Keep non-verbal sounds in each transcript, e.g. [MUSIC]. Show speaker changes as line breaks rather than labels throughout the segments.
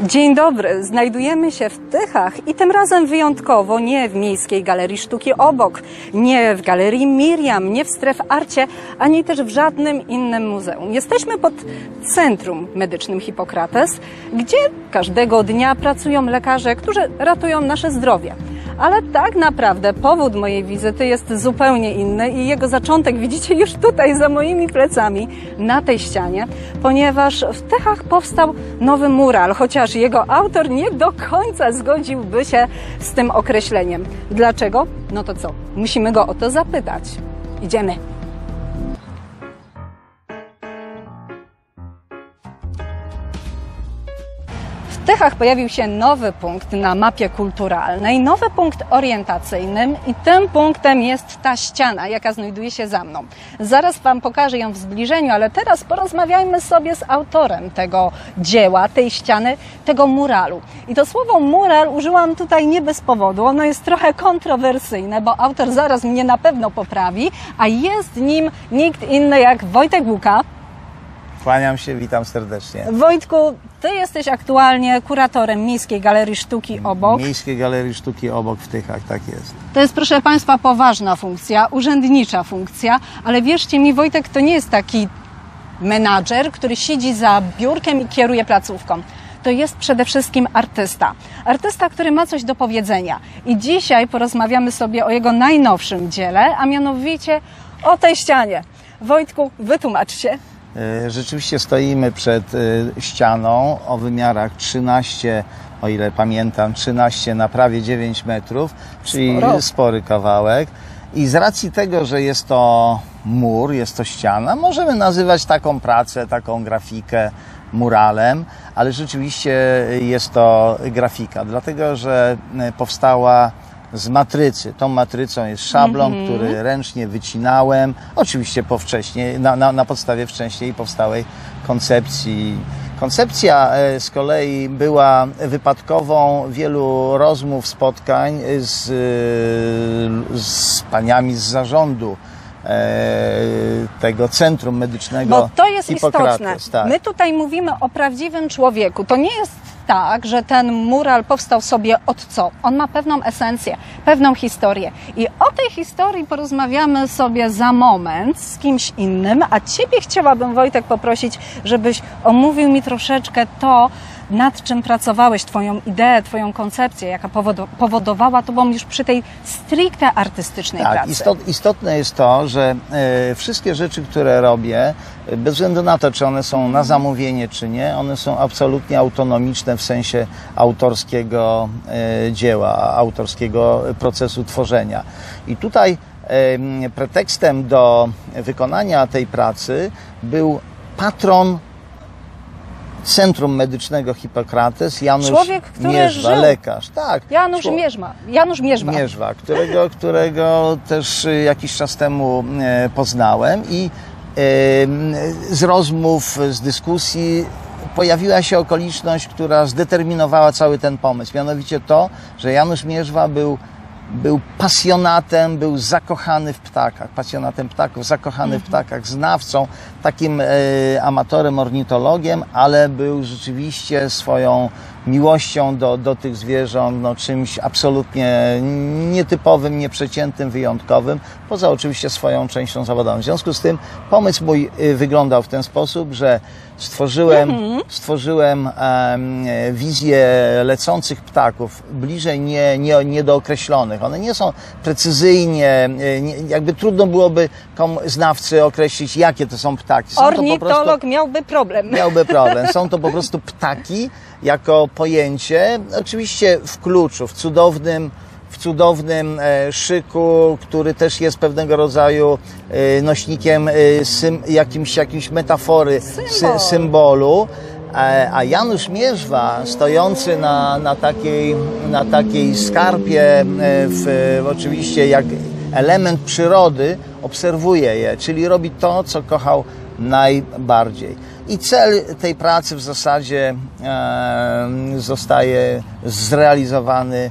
Dzień dobry, znajdujemy się w Tychach i tym razem wyjątkowo nie w Miejskiej Galerii Sztuki obok, nie w Galerii Miriam, nie w Stref Arcie, ani też w żadnym innym muzeum. Jesteśmy pod Centrum Medycznym Hipokrates, gdzie każdego dnia pracują lekarze, którzy ratują nasze zdrowie. Ale tak naprawdę powód mojej wizyty jest zupełnie inny i jego zaczątek widzicie już tutaj za moimi plecami na tej ścianie, ponieważ w Techach powstał nowy mural, chociaż jego autor nie do końca zgodziłby się z tym określeniem. Dlaczego? No to co? Musimy go o to zapytać. Idziemy. W Tychach pojawił się nowy punkt na mapie kulturalnej, nowy punkt orientacyjny i tym punktem jest ta ściana, jaka znajduje się za mną. Zaraz Wam pokażę ją w zbliżeniu, ale teraz porozmawiajmy sobie z autorem tego dzieła, tej ściany, tego muralu. I to słowo mural użyłam tutaj nie bez powodu, ono jest trochę kontrowersyjne, bo autor zaraz mnie na pewno poprawi, a jest nim nikt inny jak Wojtek Łuka,
Kłaniam się, witam serdecznie.
Wojtku, ty jesteś aktualnie kuratorem Miejskiej Galerii Sztuki obok.
Miejskiej Galerii Sztuki obok w Tychach, tak jest.
To jest, proszę Państwa, poważna funkcja, urzędnicza funkcja, ale wierzcie mi, Wojtek to nie jest taki menadżer, który siedzi za biurkiem i kieruje placówką. To jest przede wszystkim artysta. Artysta, który ma coś do powiedzenia. I dzisiaj porozmawiamy sobie o jego najnowszym dziele, a mianowicie o tej ścianie. Wojtku, wytłumacz się.
E, Rzeczywiście stoimy przed e, ścianą o wymiarach 13, o ile pamiętam, 13 na prawie 9 metrów, czyli
Sporo.
spory kawałek. I z racji tego, że jest to mur, jest to ściana, możemy nazywać taką pracę, taką grafikę muralem, ale rzeczywiście jest to grafika, dlatego że e, powstała z matrycy. Tą matrycą jest szablon, który ręcznie wycinałem, oczywiście po wcześniej, na, na, na podstawie wcześniej powstałej koncepcji. Koncepcja e, z kolei była wypadkową wielu rozmów, spotkań z, e, z paniami z zarządu e, tego Centrum Medycznego
Bo to jest
Hipokrates,
istotne.
Tak.
My tutaj mówimy o prawdziwym człowieku. To nie jest tak, że ten mural powstał sobie od co? On ma pewną esencję, pewną historię. I o tej historii porozmawiamy sobie za moment z kimś innym, a Ciebie chciałabym, Wojtek, poprosić, żebyś omówił mi troszeczkę to, nad czym pracowałeś, Twoją ideę, Twoją koncepcję, jaka powodo- powodowała Tobą już przy tej stricte artystycznej
Tak,
pracy.
istot, istotne jest to, że e, wszystkie rzeczy, które robię, e, bez względu na to, czy one są na zamówienie, czy nie, one są absolutnie autonomiczne w sensie autorskiego e, dzieła, autorskiego procesu tworzenia. I tutaj em, pretekstem do wykonania tej pracy był patron Centrum Medycznego Hipokrates, Janusz
Człowiek, który
Mierzwa,
żył.
lekarz. Tak,
Janusz
czło-
Mierzma. Janusz Mierzwa.
Mierzwa, którego, którego też y, jakiś czas temu e, poznałem i e, z rozmów, z dyskusji pojawiła się okoliczność, która zdeterminowała cały ten pomysł. Mianowicie to, że Janusz Mierzwa był, był pasjonatem, był zakochany w ptakach, pasjonatem ptaków, zakochany w ptakach, znawcą, takim e, amatorem, ornitologiem, ale był rzeczywiście swoją miłością do, do tych zwierząt, no, czymś absolutnie nietypowym, nieprzeciętym, wyjątkowym, poza oczywiście swoją częścią zawodową. W związku z tym pomysł mój y, wyglądał w ten sposób, że stworzyłem, stworzyłem em, wizję lecących ptaków, bliżej nie, nie, niedookreślonych. One nie są precyzyjnie, y, nie, jakby trudno byłoby komu, znawcy określić, jakie to są ptaki. Są to po prostu
Ornitolog miałby problem.
miałby problem. [LAUGHS] Są to po prostu ptaki jako pojęcie, oczywiście w kluczu, w cudownym, w cudownym e, szyku, który też jest pewnego rodzaju e, nośnikiem e, sym, jakimś, jakimś metafory,
Symbol.
sy, symbolu. A Janusz Mierzwa, stojący na, na, takiej, na takiej skarpie, w, oczywiście jak element przyrody, obserwuje je, czyli robi to, co kochał najbardziej. I cel tej pracy w zasadzie zostaje zrealizowany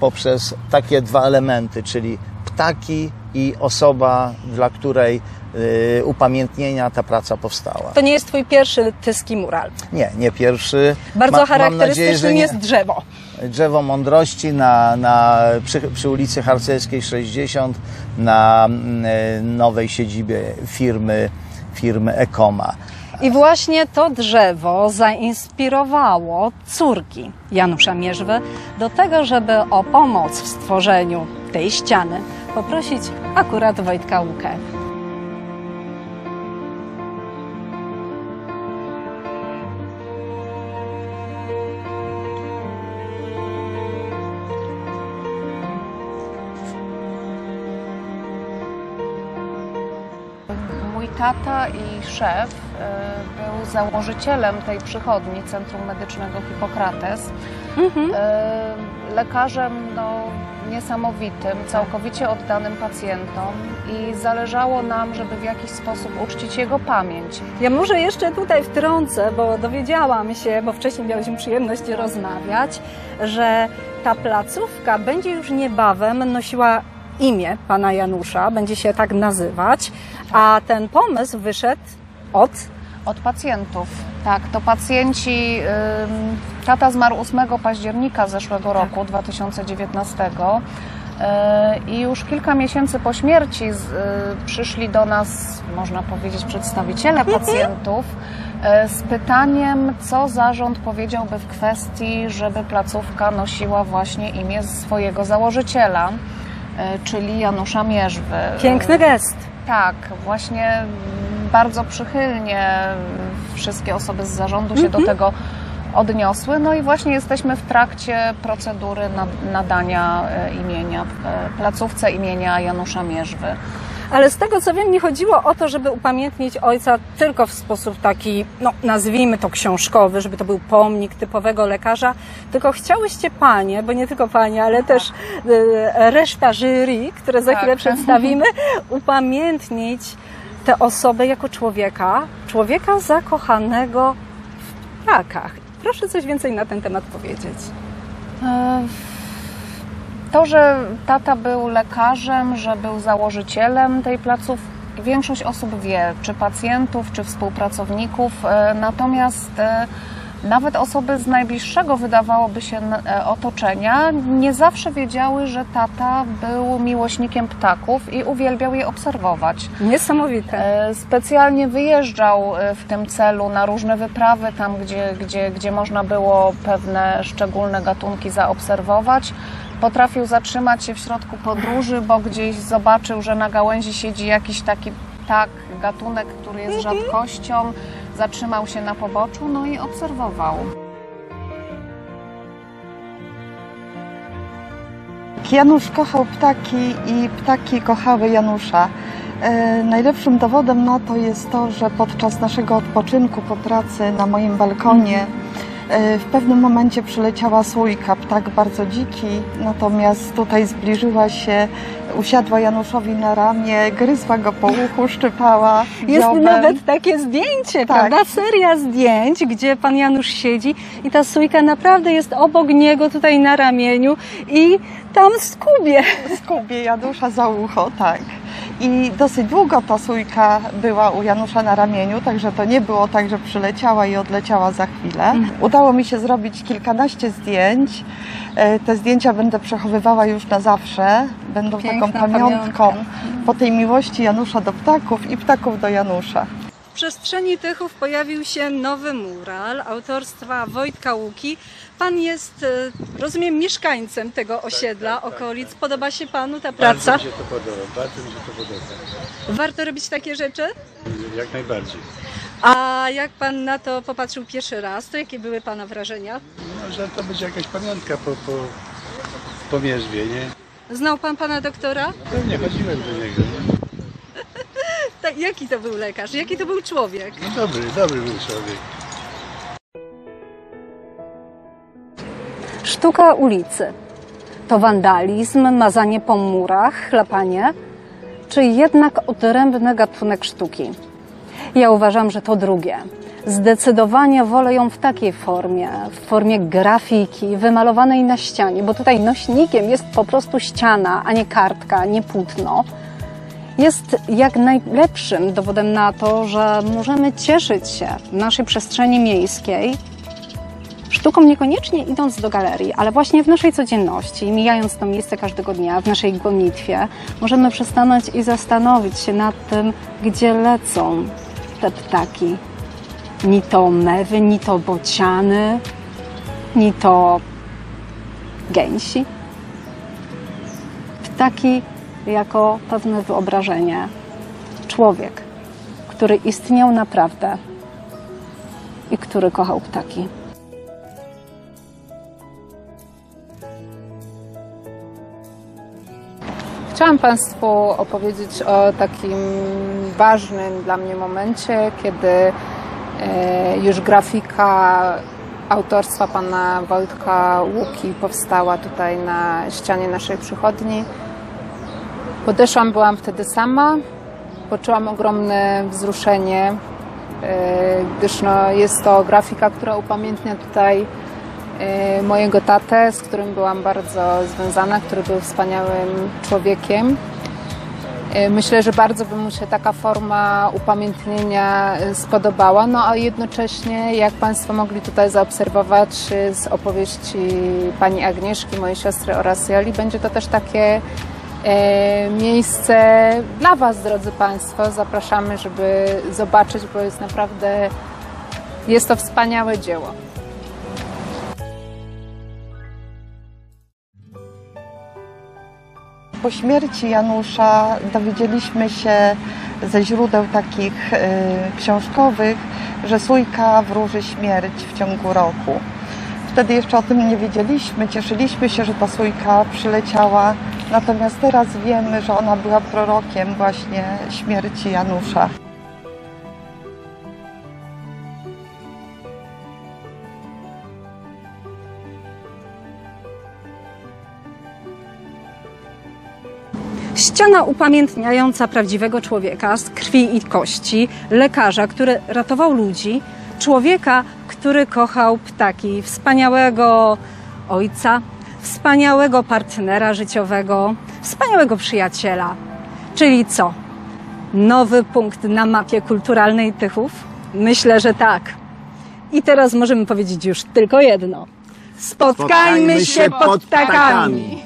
poprzez takie dwa elementy, czyli ptaki i osoba, dla której y, upamiętnienia ta praca powstała.
To nie jest twój pierwszy tyski mural.
Nie, nie pierwszy.
Bardzo
Ma-
charakterystycznym
nadzieję,
jest drzewo.
Drzewo Mądrości na, na, przy, przy ulicy Harcerskiej 60 na mm, nowej siedzibie firmy, firmy Ekoma.
I właśnie to drzewo zainspirowało córki Janusza Mierzwy do tego, żeby o pomoc w stworzeniu tej ściany poprosić akurat Wojtka Łukę.
Mój tata i szef był założycielem tej przychodni Centrum Medycznego Hipokrates. E, Lekarzem no, niesamowitym, całkowicie oddanym pacjentom i zależało nam, żeby w jakiś sposób uczcić jego pamięć.
Ja może jeszcze tutaj wtrącę, bo dowiedziałam się, bo wcześniej miałyśmy przyjemność rozmawiać, że ta placówka będzie już niebawem nosiła imię pana Janusza, będzie się tak nazywać, a ten pomysł wyszedł od
Od pacjentów. Tak, to pacjenci. ym, Tata zmarł 8 października zeszłego roku, 2019. yy, I już kilka miesięcy po śmierci y, przyszli do nas, można powiedzieć, przedstawiciele pacjentów y, z pytaniem, co zarząd powiedziałby w kwestii, żeby placówka nosiła właśnie imię swojego założyciela, y, czyli Janusza Mierzwy.
piękny gest.
Tak, właśnie bardzo przychylnie wszystkie osoby z zarządu się do tego odniosły. No i właśnie jesteśmy w trakcie procedury na- nadania e, imienia, e, placówce imienia Janusza Mierzwy.
Ale z tego co wiem, nie chodziło o to, żeby upamiętnić ojca tylko w sposób taki, no nazwijmy to książkowy, żeby to był pomnik typowego lekarza, tylko chciałyście panie, bo nie tylko panie, ale też e, reszta jury, które za
Tak.
chwilę przedstawimy, upamiętnić tę osobę jako człowieka, człowieka zakochanego w ptakach. Proszę coś więcej na ten temat powiedzieć.
E, To, że tata był lekarzem, że był założycielem tej placówki, większość osób wie, czy pacjentów, czy współpracowników, e, natomiast e, nawet osoby z najbliższego, wydawałoby się, e, otoczenia, nie zawsze wiedziały, że tata był miłośnikiem ptaków i uwielbiał je obserwować.
Niesamowite.
E, Specjalnie wyjeżdżał e, w tym celu na różne wyprawy, tam gdzie, gdzie, gdzie można było pewne szczególne gatunki zaobserwować. Potrafił zatrzymać się w środku podróży, bo gdzieś zobaczył, że na gałęzi siedzi jakiś taki ptak, gatunek, który jest rzadkością. Zatrzymał się na poboczu, no i obserwował.
Janusz kochał ptaki i ptaki kochały Janusza. E, najlepszym dowodem na to jest to, że podczas naszego odpoczynku po pracy na moim balkonie e, w pewnym momencie przyleciała sójka, ptak bardzo dziki, natomiast tutaj zbliżyła się, usiadła Januszowi na ramię, gryzła go po uchu, szczypała
Jest
dziobem.
nawet takie zdjęcie,
Tak.
prawda? Seria zdjęć, gdzie pan Janusz siedzi i ta sójka naprawdę jest obok niego tutaj na ramieniu i tam skubie.
skubie Janusza za ucho, tak. I dosyć długo ta sójka była u Janusza na ramieniu, także to nie było tak, że przyleciała i odleciała za chwilę. Udało mi się zrobić kilkanaście zdjęć. E, Te zdjęcia będę przechowywała już na zawsze. Będą
Piękna
taką pamiątką
pamiątka.
po tej miłości Janusza do ptaków i ptaków do Janusza.
W przestrzeni Tychów pojawił się nowy mural autorstwa Wojtka Łuki. Pan jest, e, rozumiem, mieszkańcem tego osiedla, okolic. Podoba się panu ta praca?
Bardzo mi się to podoba, bardzo mi się to podoba.
Warto robić takie rzeczy?
Jak najbardziej.
A jak pan na to popatrzył pierwszy raz, to jakie były pana wrażenia?
No, że to będzie jakaś pamiątka po, po, po mierzwie, nie?
Znał pan pana doktora?
Pewnie chodziłem do niego. Nie?
Jaki to był lekarz? Jaki to był człowiek?
No dobry, dobry był człowiek.
Sztuka ulicy to wandalizm, mazanie po murach, chlapanie, czy jednak odrębny gatunek sztuki? Ja uważam, że to drugie. Zdecydowanie wolę ją w takiej formie, w formie grafiki wymalowanej na ścianie, bo tutaj nośnikiem jest po prostu ściana, a nie kartka, nie płótno. Jest jak najlepszym dowodem na to, że możemy cieszyć się w naszej przestrzeni miejskiej sztuką niekoniecznie idąc do galerii, ale właśnie w naszej codzienności, mijając to miejsce każdego dnia, w naszej gonitwie, możemy przystanąć i zastanowić się nad tym, gdzie lecą te ptaki. Ni to mewy, ni to bociany, ni to gęsi. Ptaki jako pewne wyobrażenie. Człowiek, który istniał naprawdę i który kochał ptaki.
Chciałam Państwu opowiedzieć o takim ważnym dla mnie momencie, kiedy e, już grafika autorstwa pana Wojtka Łuki powstała tutaj na ścianie naszej przychodni. Podeszłam, byłam wtedy sama, poczułam ogromne wzruszenie, e, gdyż no, jest to grafika, która upamiętnia tutaj e, mojego tatę, z którym byłam bardzo związana, który był wspaniałym człowiekiem. E, Myślę, że bardzo by mu się taka forma upamiętnienia spodobała, no a jednocześnie, jak Państwo mogli tutaj zaobserwować z opowieści pani Agnieszki, mojej siostry oraz Joli, będzie to też takie miejsce dla Was, drodzy Państwo. Zapraszamy, żeby zobaczyć, bo jest naprawdę, jest to wspaniałe dzieło.
Po śmierci Janusza dowiedzieliśmy się ze źródeł takich e, książkowych, że sójka wróży śmierć w ciągu roku. Wtedy jeszcze o tym nie wiedzieliśmy, cieszyliśmy się, że ta sójka przyleciała, natomiast teraz wiemy, że ona była prorokiem właśnie śmierci Janusza.
Ściana upamiętniająca prawdziwego człowieka z krwi i kości, lekarza, który ratował ludzi, człowieka, który kochał ptaki, wspaniałego ojca, wspaniałego partnera życiowego, wspaniałego przyjaciela. Czyli co? Nowy punkt na mapie kulturalnej Tychów? Myślę, że tak. I teraz możemy powiedzieć już tylko jedno. Spotkajmy się pod ptakami.